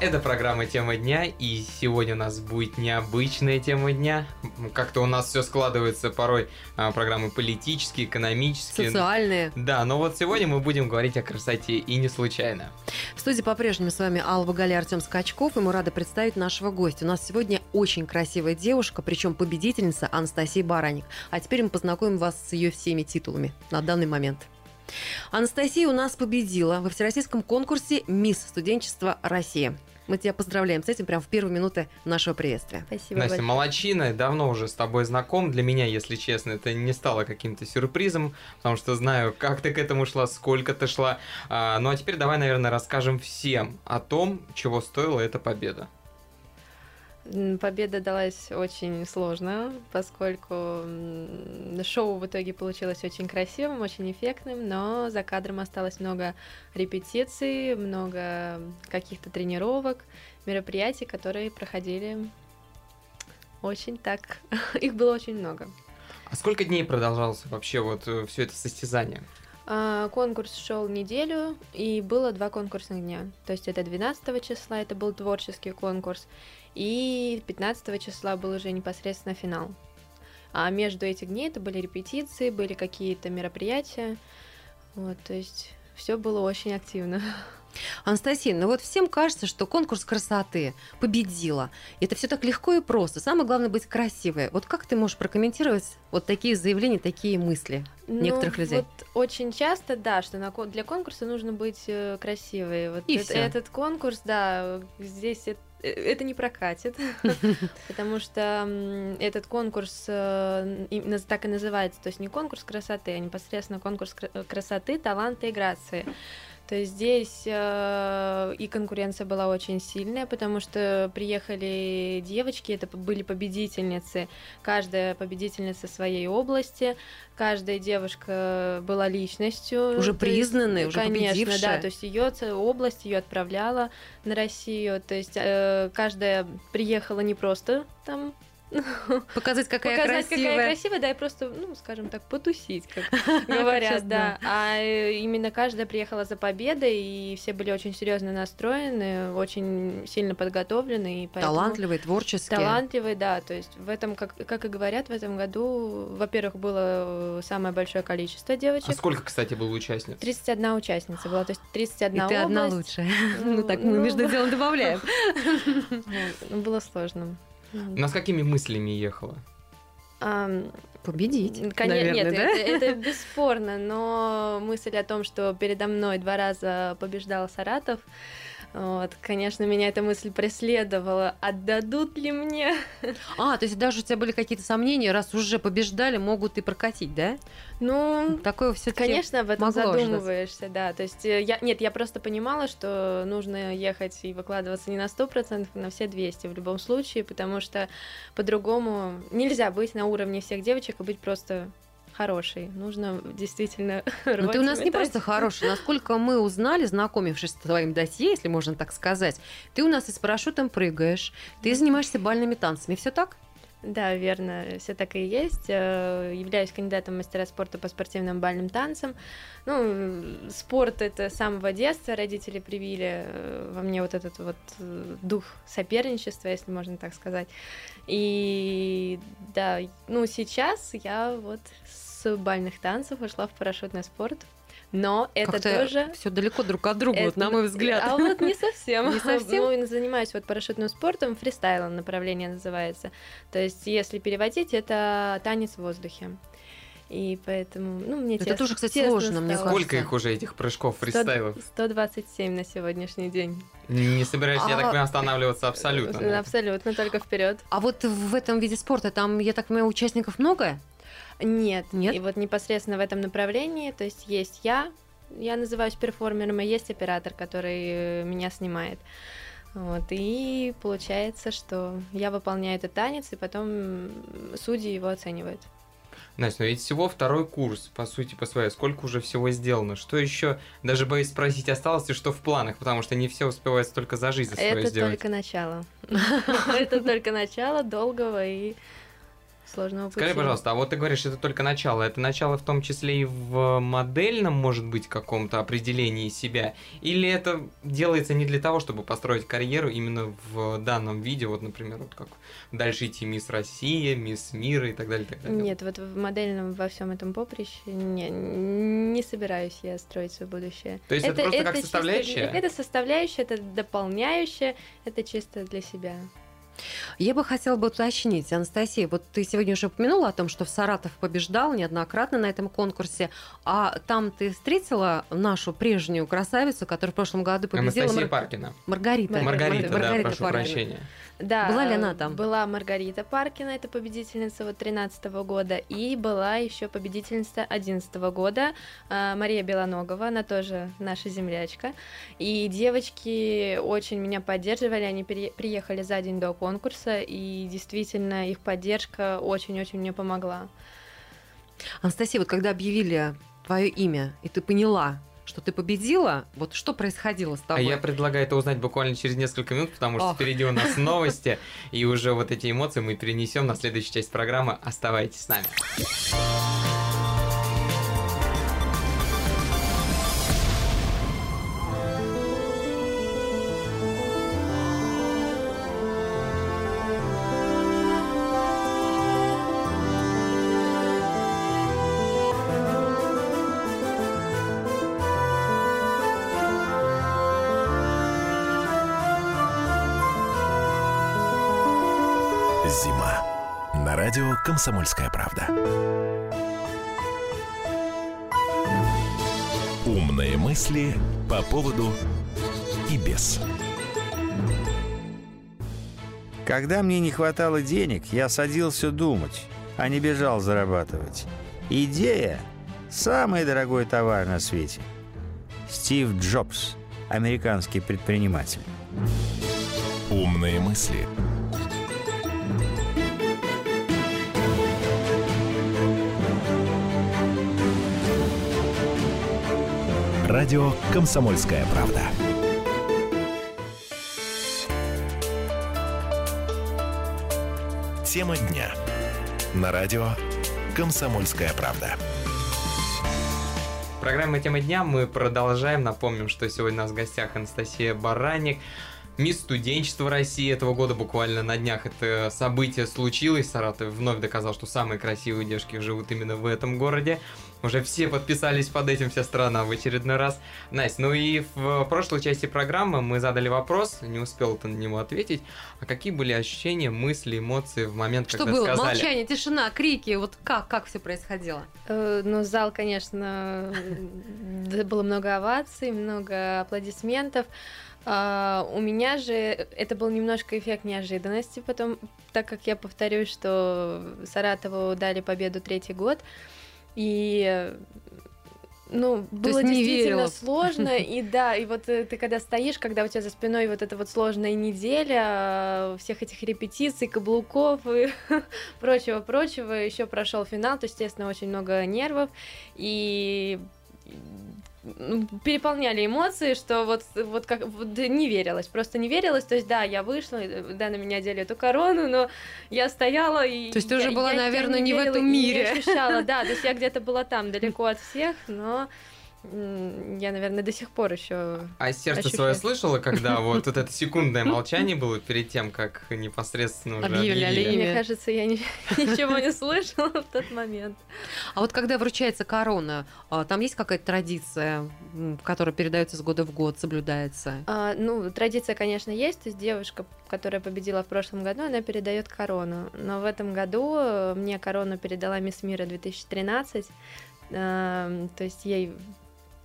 Это программа «Тема дня», и сегодня у нас будет необычная тема дня. Как-то у нас все складывается порой а, программы политические, экономические. Социальные. Да, но вот сегодня мы будем говорить о красоте, и не случайно. В студии по-прежнему с вами Алла Багали, Артем Скачков, и мы рады представить нашего гостя. У нас сегодня очень красивая девушка, причем победительница Анастасия Бараник. А теперь мы познакомим вас с ее всеми титулами на данный момент. Анастасия у нас победила во всероссийском конкурсе «Мисс студенчества России». Мы тебя поздравляем с этим прямо в первые минуты нашего приветствия. Спасибо Настя, большое. молодчина, давно уже с тобой знаком. Для меня, если честно, это не стало каким-то сюрпризом, потому что знаю, как ты к этому шла, сколько ты шла. А, ну а теперь давай, наверное, расскажем всем о том, чего стоила эта победа. Победа далась очень сложно, поскольку шоу в итоге получилось очень красивым, очень эффектным, но за кадром осталось много репетиций, много каких-то тренировок, мероприятий, которые проходили очень так. Их было очень много. А сколько дней продолжался вообще вот э, все это состязание? А, конкурс шел неделю, и было два конкурсных дня. То есть это 12 числа, это был творческий конкурс, и 15 числа был уже непосредственно финал. А между этих дней это были репетиции, были какие-то мероприятия. Вот, то есть все было очень активно. Анастасия, ну вот всем кажется, что конкурс красоты победила. Это все так легко и просто. Самое главное быть красивой. Вот как ты можешь прокомментировать вот такие заявления, такие мысли ну, некоторых людей? Вот очень часто, да, что на, для конкурса нужно быть э, красивой. Вот и это, этот конкурс, да, здесь это это не прокатит, потому что этот конкурс э, так и называется, то есть не конкурс красоты, а непосредственно конкурс красоты, таланта и грации то есть здесь э, и конкуренция была очень сильная, потому что приехали девочки, это были победительницы, каждая победительница своей области, каждая девушка была личностью. Уже признанной, есть, уже конечно, победившая. да, то есть ее область ее отправляла на Россию, то есть э, каждая приехала не просто там Показать, какая Показать, красивая. какая красивая, да, и просто, ну, скажем так, потусить, как говорят, да. А э, именно каждая приехала за победой, и все были очень серьезно настроены, очень сильно подготовлены. И талантливые, творческие. Талантливые, да. То есть в этом, как, как и говорят, в этом году, во-первых, было самое большое количество девочек. А сколько, кстати, было участниц? 31 участница была, то есть 31 И ты область. одна лучшая. Ну, так мы между делом добавляем. Было сложно. На с какими мыслями ехала? Um, Победить. Конечно, наверное, нет, да? это, это бесспорно, но мысль о том, что передо мной два раза побеждал Саратов, вот, конечно, меня эта мысль преследовала. Отдадут ли мне? А, то есть даже у тебя были какие-то сомнения, раз уже побеждали, могут и прокатить, да? Ну, такое все Конечно, об этом задумываешься, ожидаться. да. То есть э, я, нет, я просто понимала, что нужно ехать и выкладываться не на 100%, а на все 200 в любом случае, потому что по-другому нельзя быть на уровне всех девочек и быть просто хороший. Нужно действительно Но ты у нас не просто хороший. Насколько мы узнали, знакомившись с твоим досье, если можно так сказать, ты у нас и с парашютом прыгаешь, ты занимаешься бальными танцами. Все так? Да, верно, все так и есть. Э, являюсь кандидатом мастера спорта по спортивным бальным танцам. Ну, спорт это с самого детства родители привили э, во мне вот этот вот э, дух соперничества, если можно так сказать. И да, ну сейчас я вот с бальных танцев ушла в парашютный спорт. Но это тоже... Все далеко друг от друга, это... вот, на мой взгляд. А вот не совсем. Не совсем? Ну, занимаюсь вот парашютным спортом, фристайлом направление называется. То есть, если переводить, это танец в воздухе. И поэтому, ну, мне Это тесно, тоже, кстати, сложно, мне кажется. Сколько их уже, этих прыжков, фристайлов? 127 на сегодняшний день. Не собираешься, а... я так понимаю, останавливаться абсолютно? Абсолютно, только вперед. А вот в этом виде спорта там, я так понимаю, участников много? Нет, нет. И вот непосредственно в этом направлении, то есть есть я, я называюсь перформером, и есть оператор, который э, меня снимает. Вот, и получается, что я выполняю этот танец, и потом судьи его оценивают. Настя, но ведь всего второй курс, по сути, по своей. Сколько уже всего сделано? Что еще, даже боюсь спросить, осталось и что в планах? Потому что не все успевается только за жизнь свою Это сделать. только начало. Это только начало долгого и сложного пути. Скажи, пожалуйста, а вот ты говоришь, это только начало. Это начало в том числе и в модельном, может быть, каком-то определении себя? Или это делается не для того, чтобы построить карьеру именно в данном виде? Вот, например, вот как дальше идти Мисс Россия, Мисс Мира и так далее, так далее? Нет, вот в модельном во всем этом поприще не, не собираюсь я строить свое будущее. То есть это, это просто это как составляющая? Чисто, это составляющая, это дополняющая, это чисто для себя. Я бы хотела бы уточнить, Анастасия, вот ты сегодня уже упомянула о том, что в Саратов побеждал неоднократно на этом конкурсе, а там ты встретила нашу прежнюю красавицу, которая в прошлом году победила... Анастасия Мар... Паркина. Маргарита. Маргарита, Маргарита, да, прошу Паркина. прощения. Да. Была ли она там? Была Маргарита Паркина, это победительница вот 13 -го года, и была еще победительница 11 -го года а, Мария Белоногова, она тоже наша землячка. И девочки очень меня поддерживали, они приехали за день до конкурса, и действительно их поддержка очень-очень мне помогла. Анастасия, вот когда объявили твое имя, и ты поняла, что ты победила. Вот что происходило с тобой? А я предлагаю это узнать буквально через несколько минут, потому что Ох. впереди у нас новости, и уже вот эти эмоции мы перенесем на следующую часть программы. Оставайтесь с нами. Радио «Комсомольская правда». Умные мысли по поводу и без. Когда мне не хватало денег, я садился думать, а не бежал зарабатывать. Идея – самый дорогой товар на свете. Стив Джобс, американский предприниматель. Умные мысли – Радио «Комсомольская правда». Тема дня. На радио «Комсомольская правда». Программа «Тема дня» мы продолжаем. Напомним, что сегодня у нас в гостях Анастасия Баранник, Мисс студенчества России этого года буквально на днях это событие случилось. Саратов вновь доказал, что самые красивые девушки живут именно в этом городе. Уже все подписались под этим, вся страна в очередной раз. Настя, ну и в прошлой части программы мы задали вопрос, не успел ты на него ответить. А какие были ощущения, мысли, эмоции в момент, что когда было? сказали? Молчание, тишина, крики, вот как, как все происходило? Э, ну, зал, конечно, было много оваций, много аплодисментов. А, у меня же это был немножко эффект неожиданности, потом, так как я повторюсь, что Саратову дали победу третий год, и ну, было действительно сложно, и да, и вот э, ты когда стоишь, когда у тебя за спиной вот эта вот сложная неделя, всех этих репетиций, каблуков и прочего-прочего, еще прошел финал, то, естественно, очень много нервов, и переполняли эмоции, что вот, вот как вот не верилось, просто не верилось. То есть, да, я вышла, да, на меня одели эту корону, но я стояла и. То есть, ты я, уже была, я, наверное, не, не в этом мире. Не ощущала, да, то есть я где-то была там, далеко от всех, но я, наверное, до сих пор еще. А сердце ощущаю. свое слышала, когда вот, вот это секундное молчание было перед тем, как непосредственно уже объявили? объявили. Мне кажется, я ничего не слышала в тот момент. А вот когда вручается корона, а, там есть какая-то традиция, которая передается с года в год, соблюдается? А, ну, традиция, конечно, есть. То есть девушка, которая победила в прошлом году, она передает корону. Но в этом году э, мне корону передала Мисс Мира 2013. То есть ей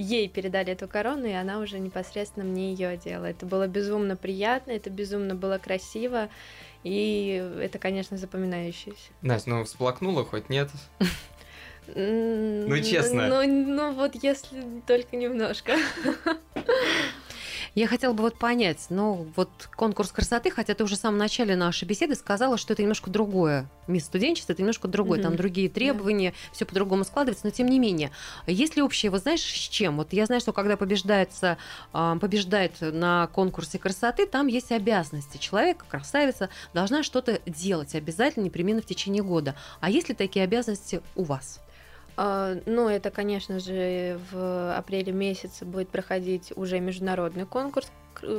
ей передали эту корону, и она уже непосредственно мне ее одела. Это было безумно приятно, это безумно было красиво, и это, конечно, запоминающееся. Настя, ну всплакнула хоть нет? Ну, честно. Ну, ну, вот если только немножко. Я хотела бы вот понять, ну вот конкурс красоты, хотя ты уже в самом начале нашей беседы сказала, что это немножко другое. Мисс студенчество это немножко другое, mm-hmm. там другие требования, yeah. все по-другому складывается, но тем не менее. Есть ли общее, вот знаешь, с чем? Вот я знаю, что когда побеждается, побеждает на конкурсе красоты, там есть обязанности. Человек, красавица, должна что-то делать обязательно, непременно в течение года. А есть ли такие обязанности у вас? А, ну, это, конечно же, в апреле месяце будет проходить уже международный конкурс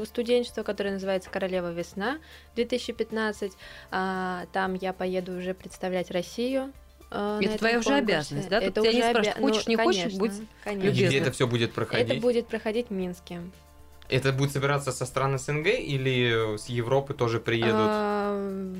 студенчества, который называется «Королева весна-2015». А, там я поеду уже представлять Россию. А, это твоя уже обязанность, да? Это Тут уже тебя не оби... хочешь, ну, не конечно, хочешь, будь конечно. Где это все будет проходить? Это будет проходить в Минске. Это будет собираться со стран СНГ или с Европы тоже приедут? А,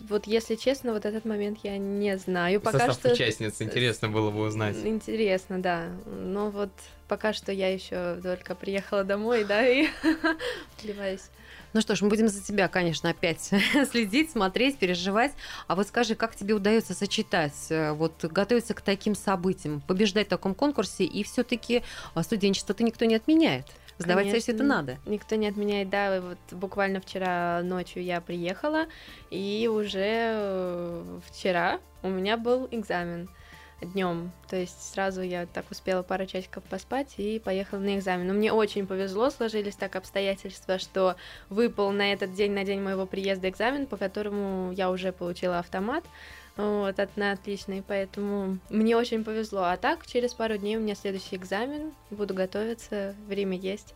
вот если честно, вот этот момент я не знаю. Пока Состав что... участниц интересно было бы узнать. Интересно, да. Но вот пока что я еще только приехала домой, да, и вливаюсь. Ну что ж, мы будем за тебя, конечно, опять следить, смотреть, переживать. А вот скажи, как тебе удается сочетать, э, вот готовиться к таким событиям, побеждать в таком конкурсе, и все-таки а, студенчество-то никто не отменяет? Сдавать Конечно, сессию это надо. Никто не отменяет, да. Вот буквально вчера ночью я приехала, и уже э, вчера у меня был экзамен днем. То есть сразу я так успела пару часиков поспать и поехала на экзамен. Но мне очень повезло, сложились так обстоятельства, что выпал на этот день, на день моего приезда экзамен, по которому я уже получила автомат. Вот, от на отличный, поэтому мне очень повезло. А так, через пару дней у меня следующий экзамен, буду готовиться, время есть.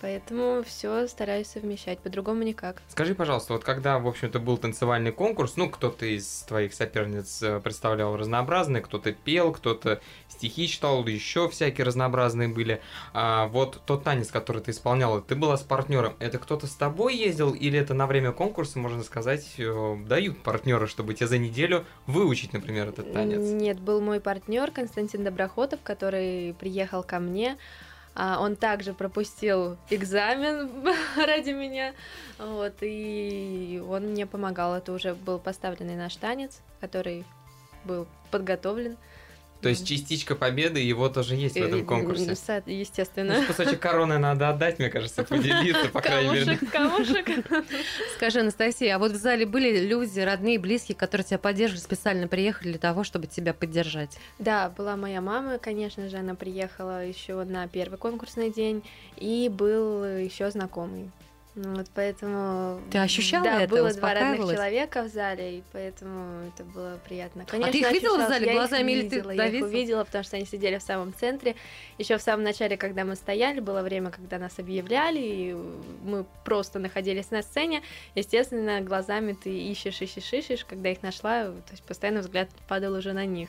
Поэтому все стараюсь совмещать, по-другому никак. Скажи, пожалуйста, вот когда, в общем-то, был танцевальный конкурс, ну, кто-то из твоих соперниц э, представлял разнообразные, кто-то пел, кто-то стихи читал, еще всякие разнообразные были. А вот тот танец, который ты исполняла, ты была с партнером, это кто-то с тобой ездил или это на время конкурса, можно сказать, э, дают партнеры, чтобы тебе за неделю выучить, например, этот танец? Нет, был мой партнер Константин Доброхотов, который приехал ко мне, он также пропустил экзамен ради меня, вот, и он мне помогал. Это уже был поставленный наш танец, который был подготовлен. То есть частичка победы его тоже есть в этом конкурсе. Естественно. Ну, кусочек короны надо отдать, мне кажется, поделиться, по крайней мере. Камушек, Скажи, Анастасия, а вот в зале были люди, родные, близкие, которые тебя поддерживали, специально приехали для того, чтобы тебя поддержать? Да, была моя мама, конечно же, она приехала еще на первый конкурсный день, и был еще знакомый вот поэтому... Ты ощущала да, это? было два разных человека в зале, и поэтому это было приятно. Конечно, а ты их видела в зале глазами или ты Я их увидела, потому что они сидели в самом центре. Еще в самом начале, когда мы стояли, было время, когда нас объявляли, и мы просто находились на сцене. Естественно, глазами ты ищешь, ищешь, ищешь. Когда их нашла, то есть постоянно взгляд падал уже на них.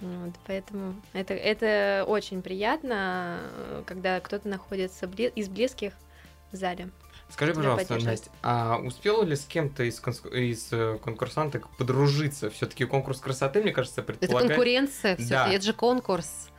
Вот, поэтому это, это очень приятно, когда кто-то находится из близких в зале. Скажи, пожалуйста, Настя, а успела ли с кем-то из, из э, конкурсанток подружиться? Все-таки конкурс красоты, мне кажется, предполагает... Это конкуренция, да. это же конкурс.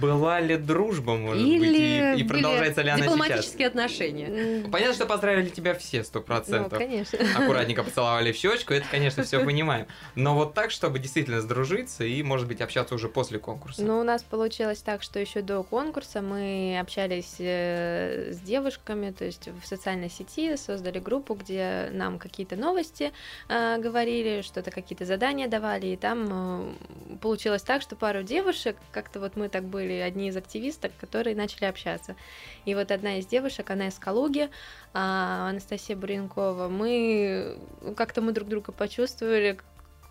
Была ли дружба, может Или быть, и, и продолжается ли она сейчас? Дипломатические отношения. Понятно, что поздравили тебя все, сто процентов. Ну, конечно. Аккуратненько поцеловали в щечку, это, конечно, все понимаем. Но вот так, чтобы действительно сдружиться и, может быть, общаться уже после конкурса. Ну, у нас получилось так, что еще до конкурса мы общались э, с девушками, то есть в социальной сети создали группу, где нам какие-то новости э, говорили, что-то какие-то задания давали, и там э, получилось так, что пару девушек, как-то вот мы так были одни из активисток, которые начали общаться. И вот одна из девушек, она из Калуги, а, Анастасия Буренкова, мы как-то мы друг друга почувствовали,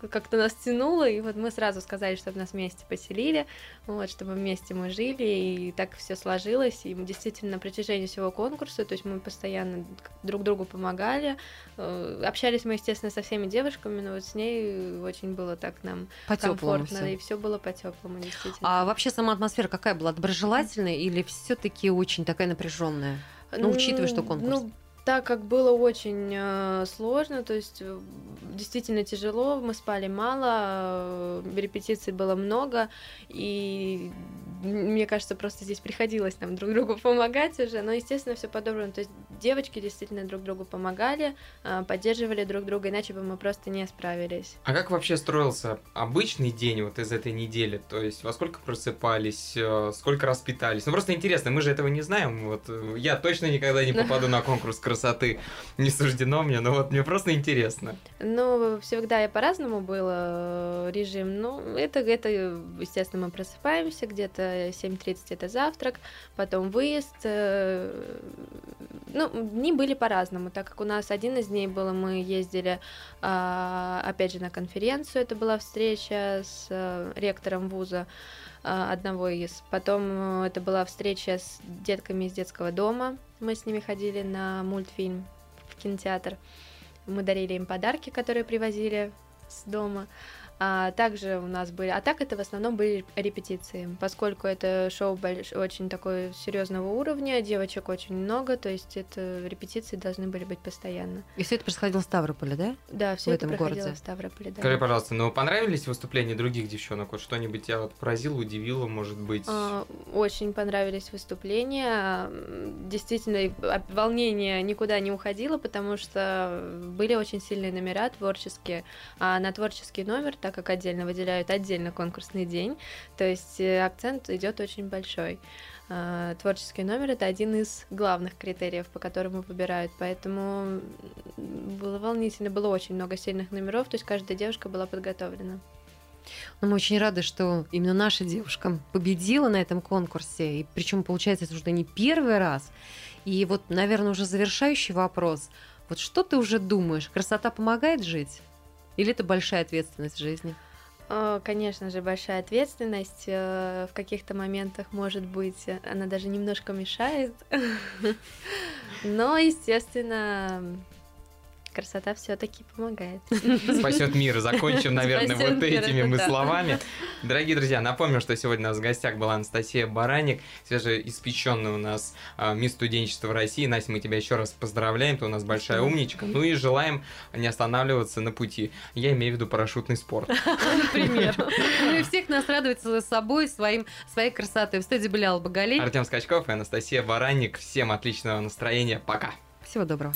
как-то нас тянуло, и вот мы сразу сказали, чтобы нас вместе поселили, вот, чтобы вместе мы жили, и так все сложилось, и мы действительно на протяжении всего конкурса, то есть мы постоянно друг другу помогали, э, общались мы, естественно, со всеми девушками, но вот с ней очень было так нам по комфортно, всё. и все было по-теплому, действительно. А вообще сама атмосфера какая была, доброжелательная или все-таки очень такая напряженная? Ну, учитывая, что конкурс. Ну, так как было очень э, сложно, то есть э, действительно тяжело, мы спали мало, э, репетиций было много, и мне кажется, просто здесь приходилось нам друг другу помогать уже, но, естественно, все подобрано. То есть девочки действительно друг другу помогали, э, поддерживали друг друга, иначе бы мы просто не справились. А как вообще строился обычный день вот из этой недели? То есть во сколько просыпались, сколько раз питались? Ну просто интересно, мы же этого не знаем. Вот я точно никогда не попаду на конкурс красоты, не суждено мне, но вот мне просто интересно. Ну, всегда и по-разному было режим. Ну, это, это, естественно, мы просыпаемся где-то 7.30 это завтрак, потом выезд. Э, ну, дни были по-разному, так как у нас один из дней было, мы ездили, а, опять же, на конференцию, это была встреча с э, ректором вуза а, одного из. Потом это была встреча с детками из детского дома. Мы с ними ходили на мультфильм в кинотеатр. Мы дарили им подарки, которые привозили с дома. А также у нас были, а так это в основном были репетиции, поскольку это шоу больш... очень такой серьезного уровня, девочек очень много, то есть это репетиции должны были быть постоянно. И все это происходило в Ставрополе, да? Да, все это проходило городе. в Ставрополе. Да. Скажи, пожалуйста, ну понравились выступления других девчонок? Вот что-нибудь тебя вот поразило, удивило, может быть? А, очень понравились выступления. Действительно, волнение никуда не уходило, потому что были очень сильные номера творческие. А на творческий номер так так как отдельно выделяют отдельно конкурсный день, то есть э, акцент идет очень большой. А, творческий номер это один из главных критериев, по которым выбирают, поэтому было волнительно, было очень много сильных номеров, то есть каждая девушка была подготовлена. Но мы очень рады, что именно наша девушка победила на этом конкурсе. И причем, получается, это уже не первый раз. И вот, наверное, уже завершающий вопрос. Вот что ты уже думаешь? Красота помогает жить? Или это большая ответственность в жизни? Конечно же, большая ответственность. Э, в каких-то моментах, может быть, она даже немножко мешает. Но, естественно, красота все-таки помогает. Спасет мир. Закончим, наверное, Спасет вот мир, этими мы да. словами. Дорогие друзья, напомню, что сегодня у нас в гостях была Анастасия Бараник, свежеиспеченная у нас э, мисс студенчества России. Настя, мы тебя еще раз поздравляем, ты у нас большая умничка. Ну и желаем не останавливаться на пути. Я имею в виду парашютный спорт. Например. Ну и всех нас радовать собой, своим, своей красотой. В студии были Алла Галей. Артем Скачков и Анастасия Бараник. Всем отличного настроения. Пока. Всего доброго.